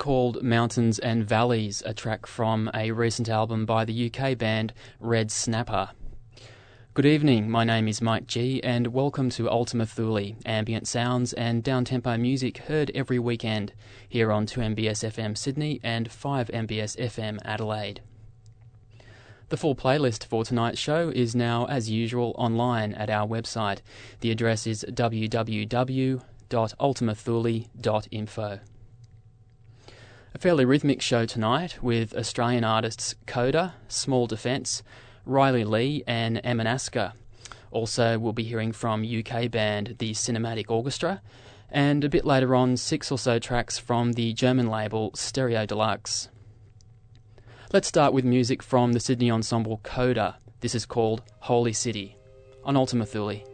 Called Mountains and Valleys, a track from a recent album by the UK band Red Snapper. Good evening, my name is Mike G, and welcome to Ultima Thule, ambient sounds and downtempo music heard every weekend here on 2MBS FM Sydney and 5MBS FM Adelaide. The full playlist for tonight's show is now, as usual, online at our website. The address is www.ultimathule.info. A fairly rhythmic show tonight with Australian artists Coda, Small Defence, Riley Lee, and Emanaska. Also, we'll be hearing from UK band The Cinematic Orchestra, and a bit later on, six or so tracks from the German label Stereo Deluxe. Let's start with music from the Sydney ensemble Coda. This is called Holy City on Ultima Thule.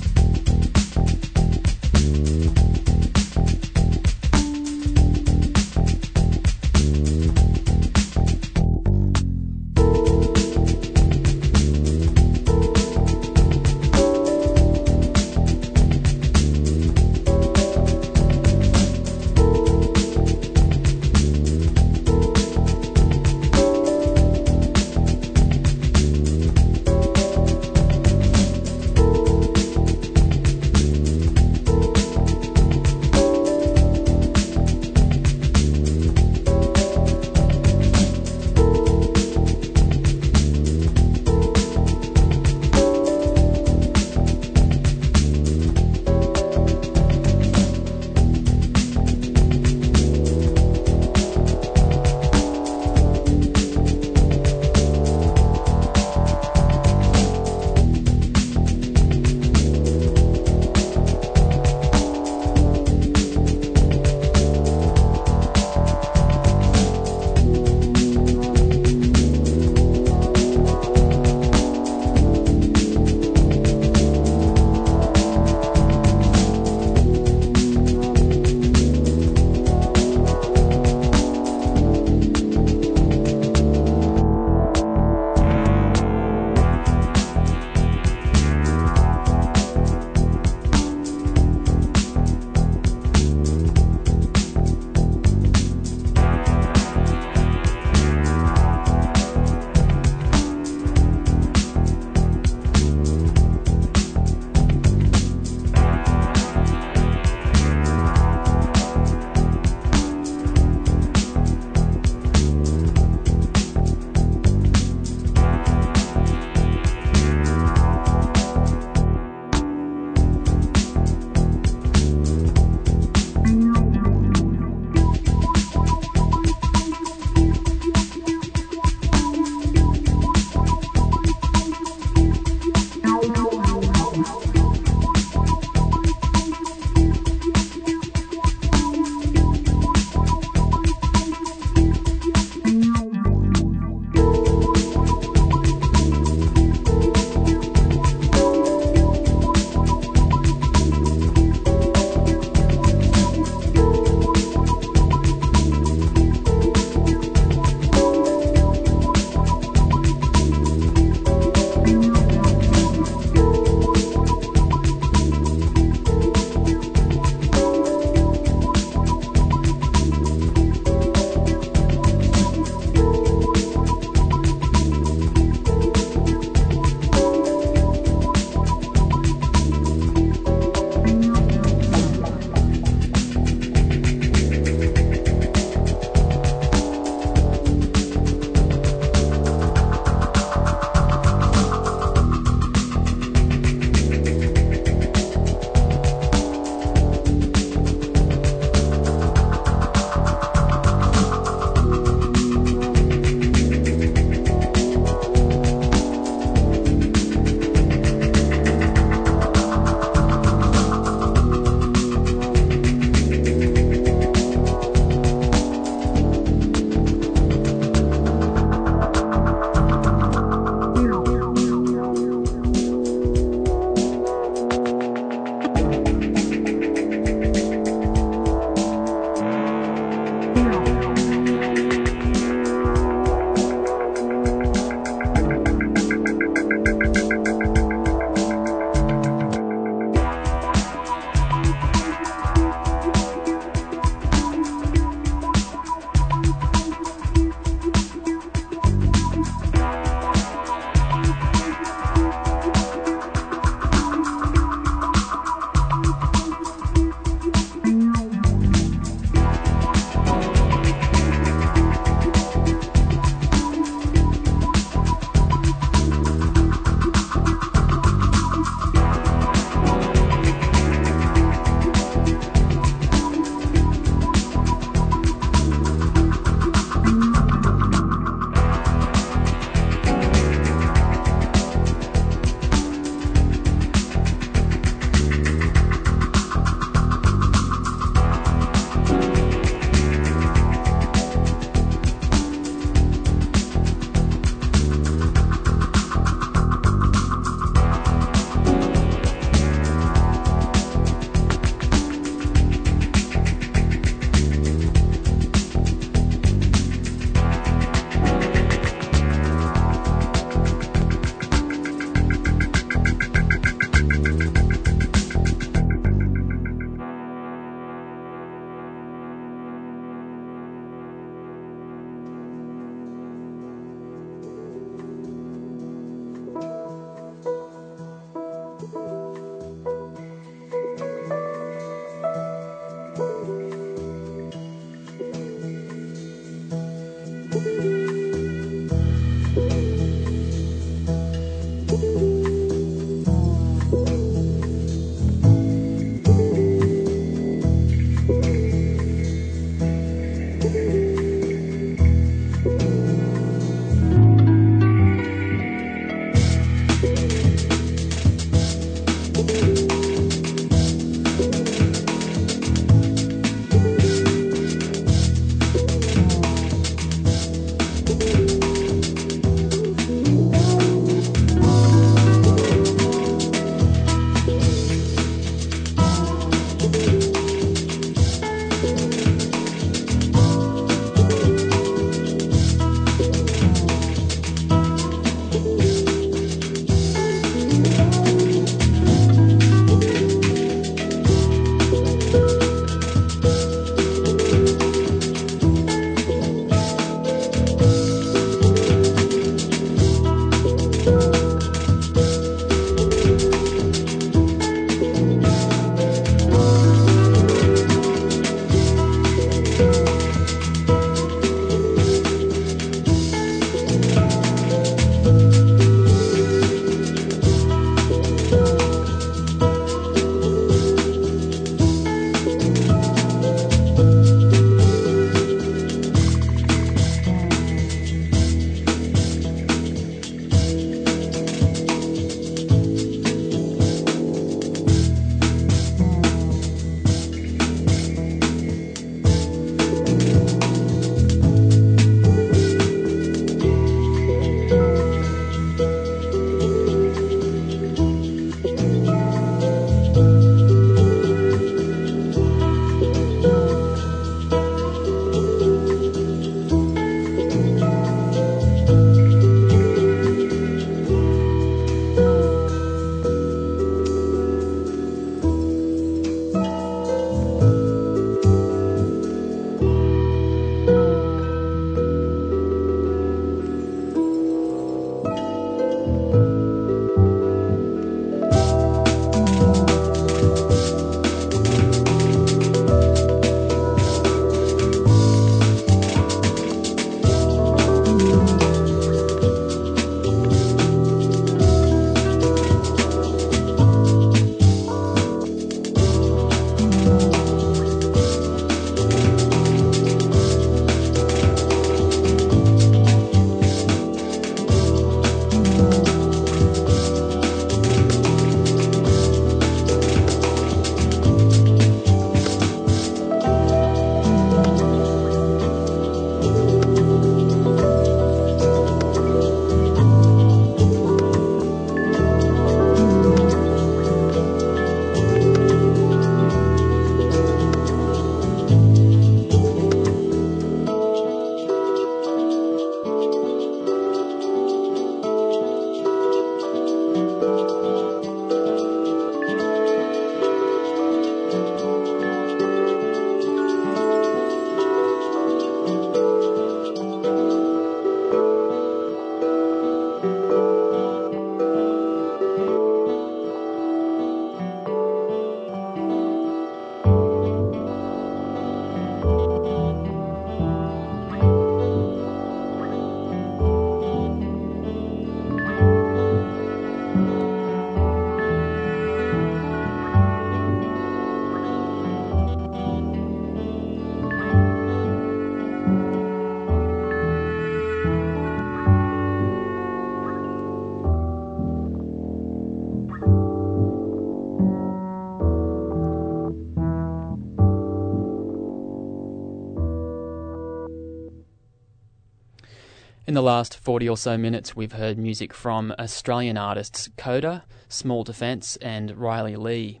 In the last 40 or so minutes, we've heard music from Australian artists Coda, Small Defence, and Riley Lee.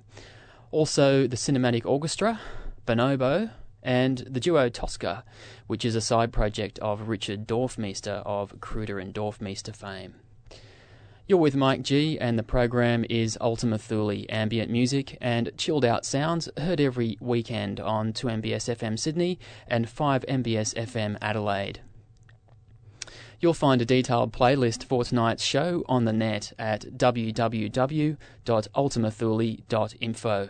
Also, the Cinematic Orchestra, Bonobo, and the duo Tosca, which is a side project of Richard Dorfmeister of Kruder and Dorfmeister fame. You're with Mike G, and the program is Ultima Thule ambient music and chilled out sounds heard every weekend on 2MBS FM Sydney and 5MBS FM Adelaide. You'll find a detailed playlist for tonight's show on the net at www.ultimathule.info.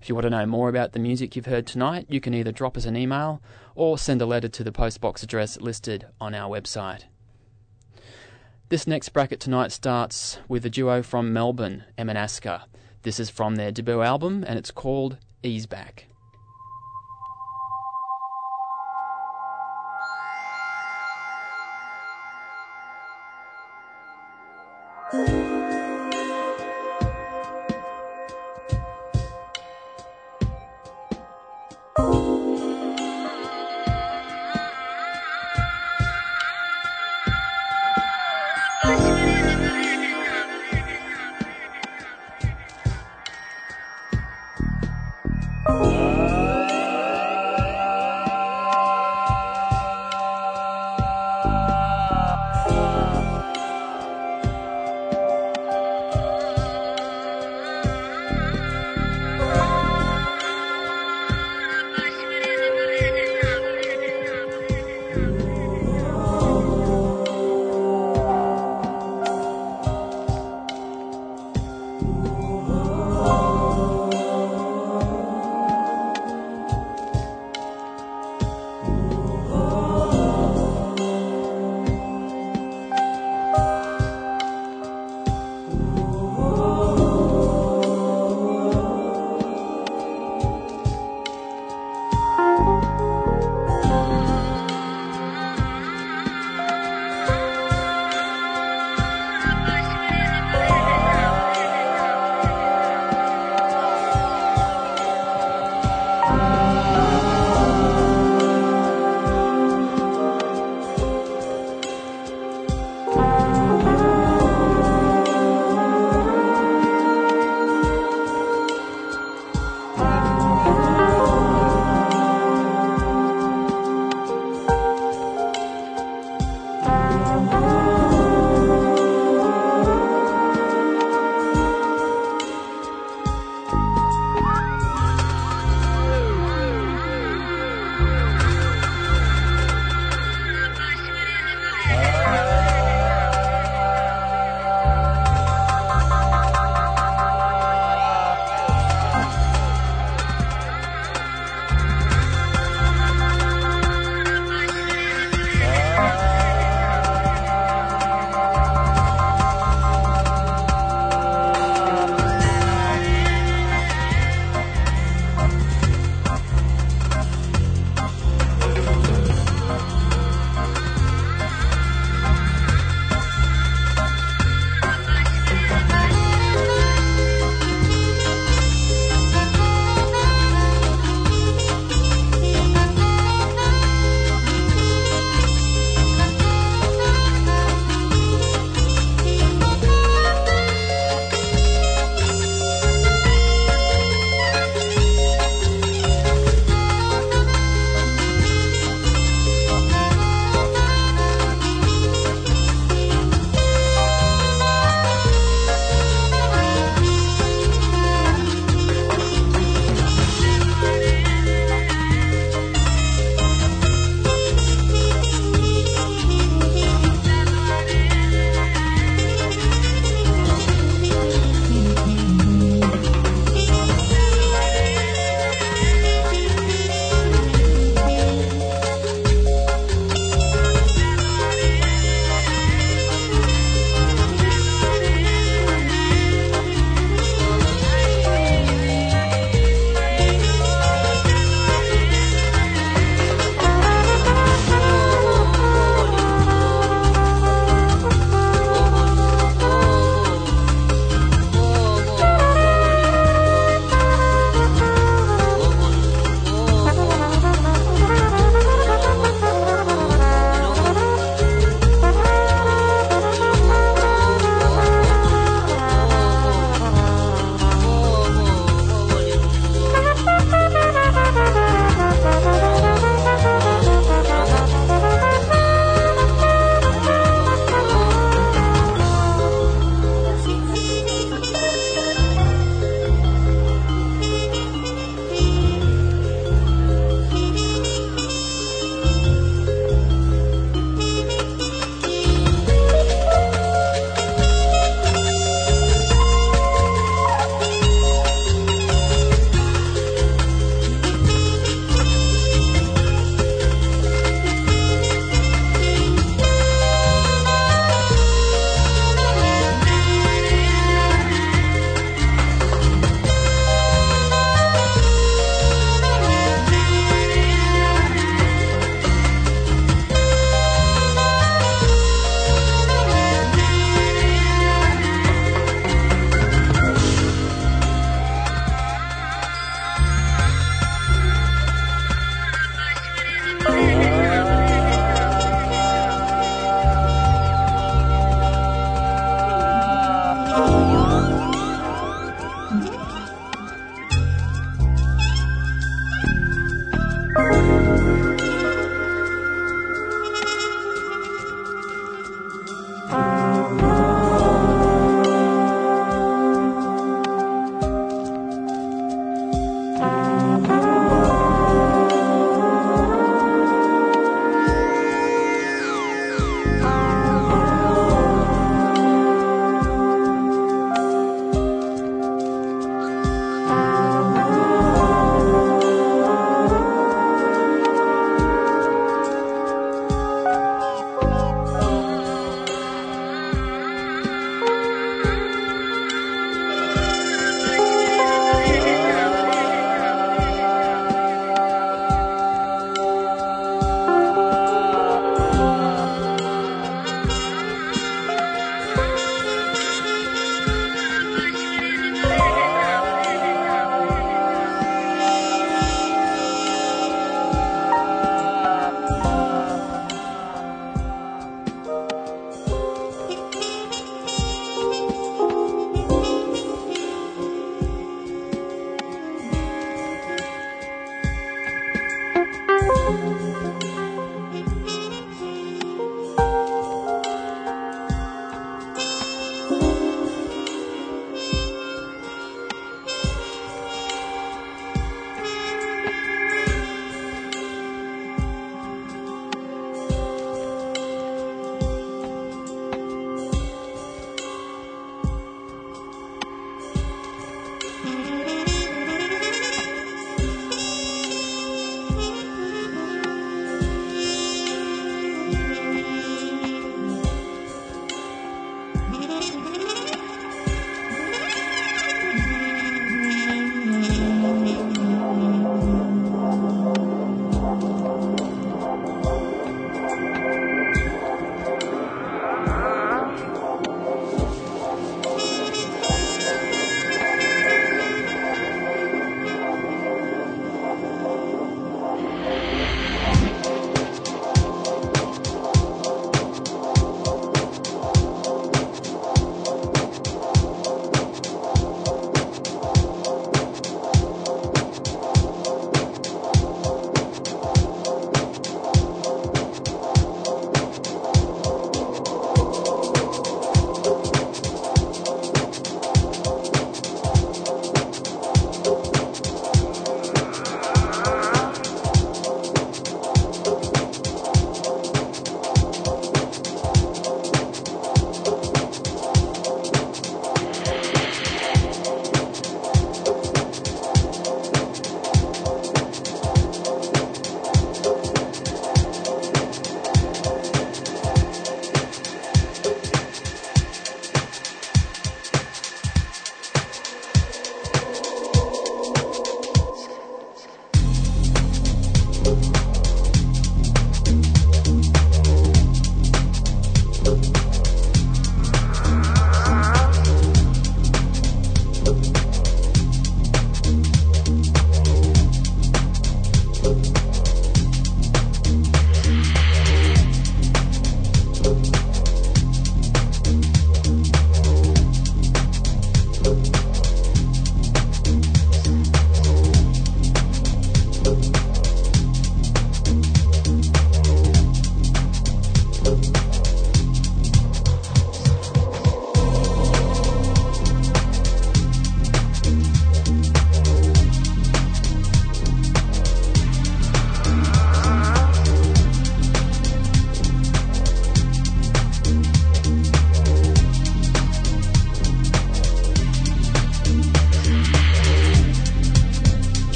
If you want to know more about the music you've heard tonight, you can either drop us an email or send a letter to the postbox address listed on our website. This next bracket tonight starts with a duo from Melbourne, Emanasca. This is from their debut album and it's called Ease Back.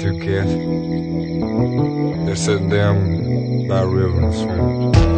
Two cats. They're sitting down by a river in a swamp.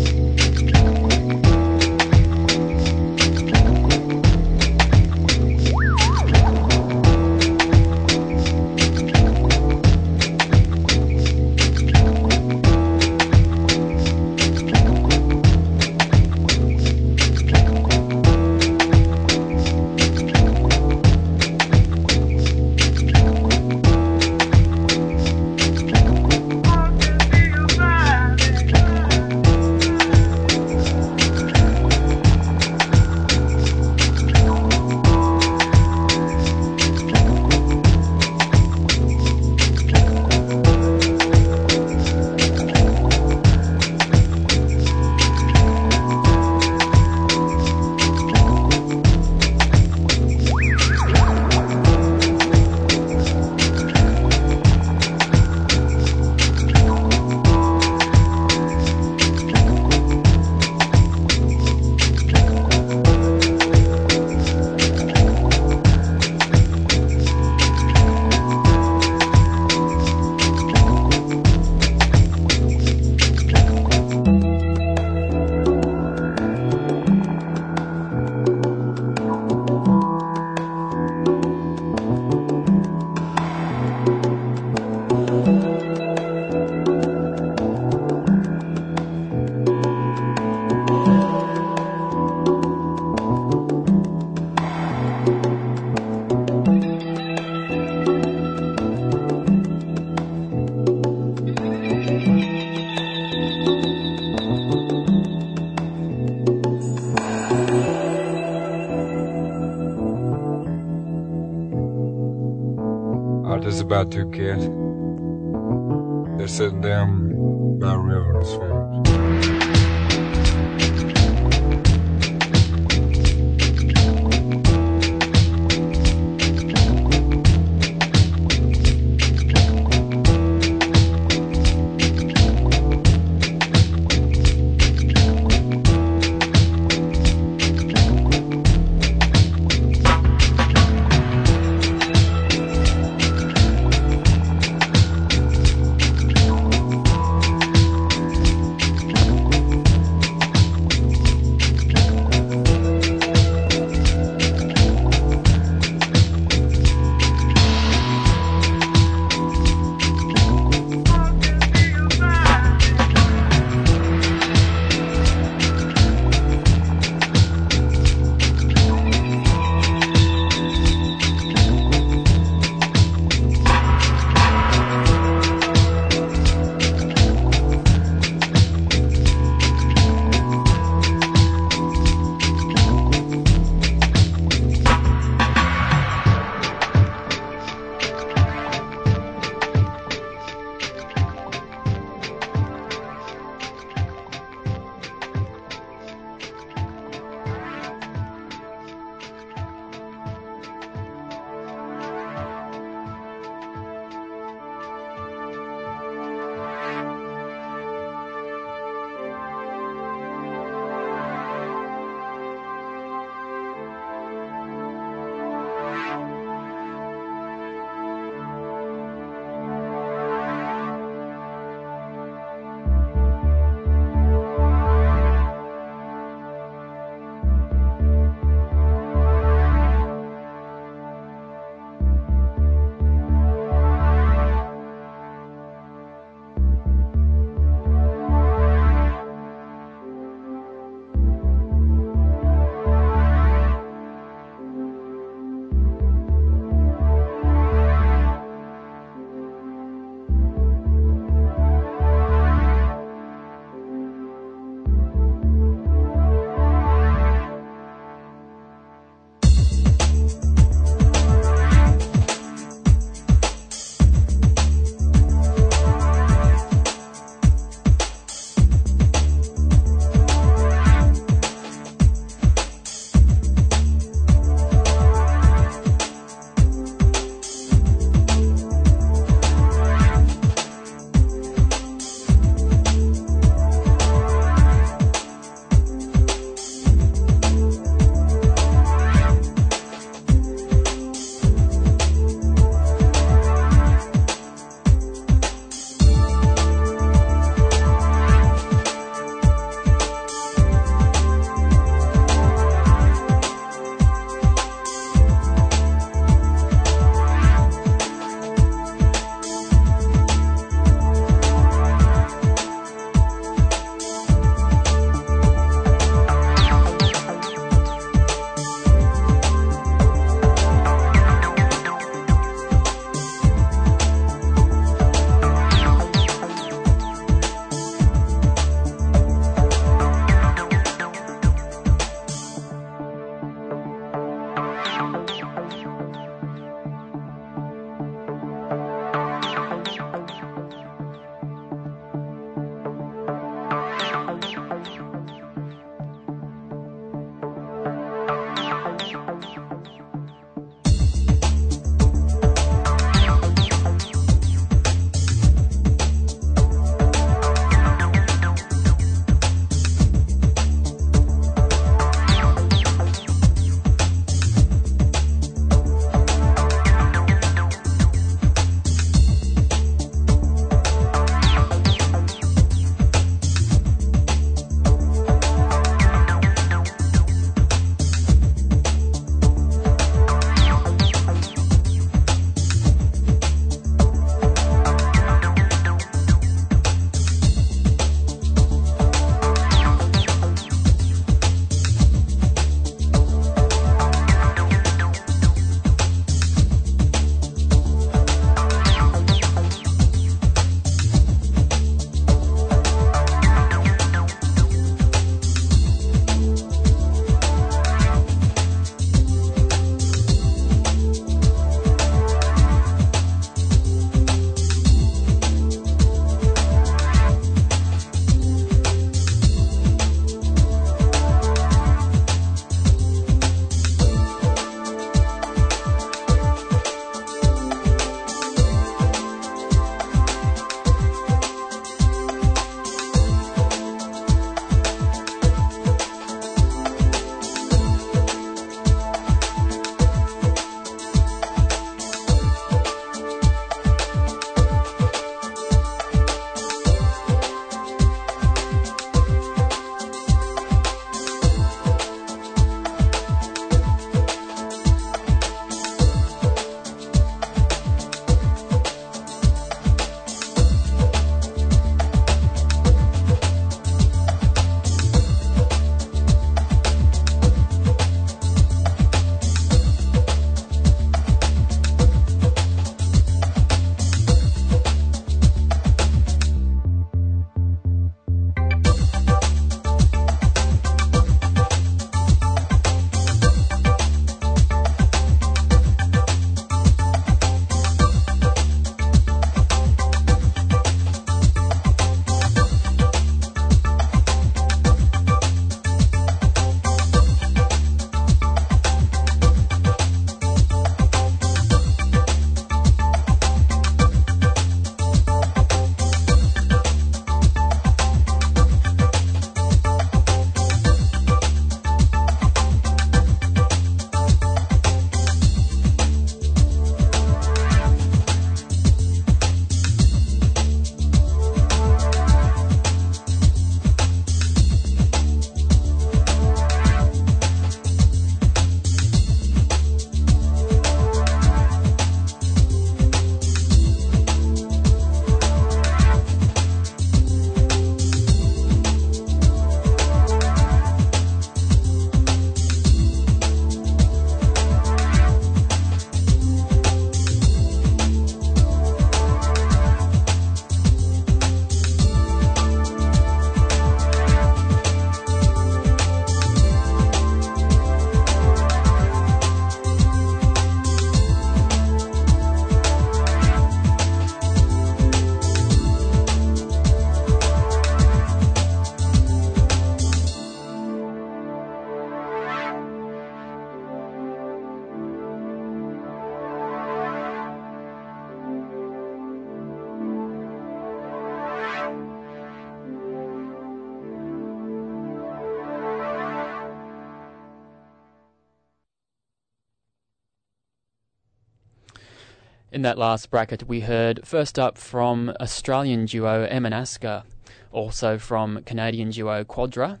In that last bracket, we heard first up from Australian duo Emanasca, also from Canadian duo Quadra,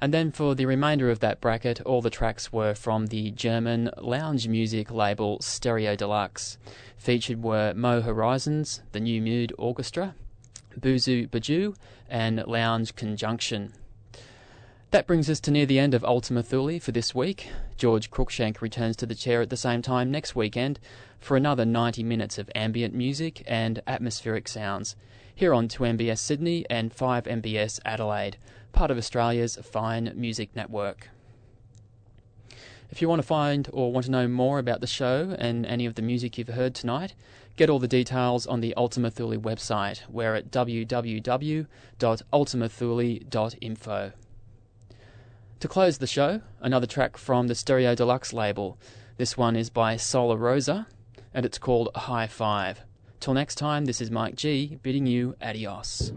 and then for the remainder of that bracket, all the tracks were from the German lounge music label Stereo Deluxe. Featured were Mo Horizons, the New Mood Orchestra, Boozoo Bajou, and Lounge Conjunction. That brings us to near the end of Ultima Thule for this week. George Cruikshank returns to the chair at the same time next weekend for another 90 minutes of ambient music and atmospheric sounds here on 2MBS Sydney and 5MBS Adelaide, part of Australia's fine music network. If you want to find or want to know more about the show and any of the music you've heard tonight, get all the details on the Ultima Thule website. We're at www.ultimathule.info. To close the show, another track from the Stereo Deluxe label. This one is by Sola Rosa, and it's called High Five. Till next time, this is Mike G bidding you adios.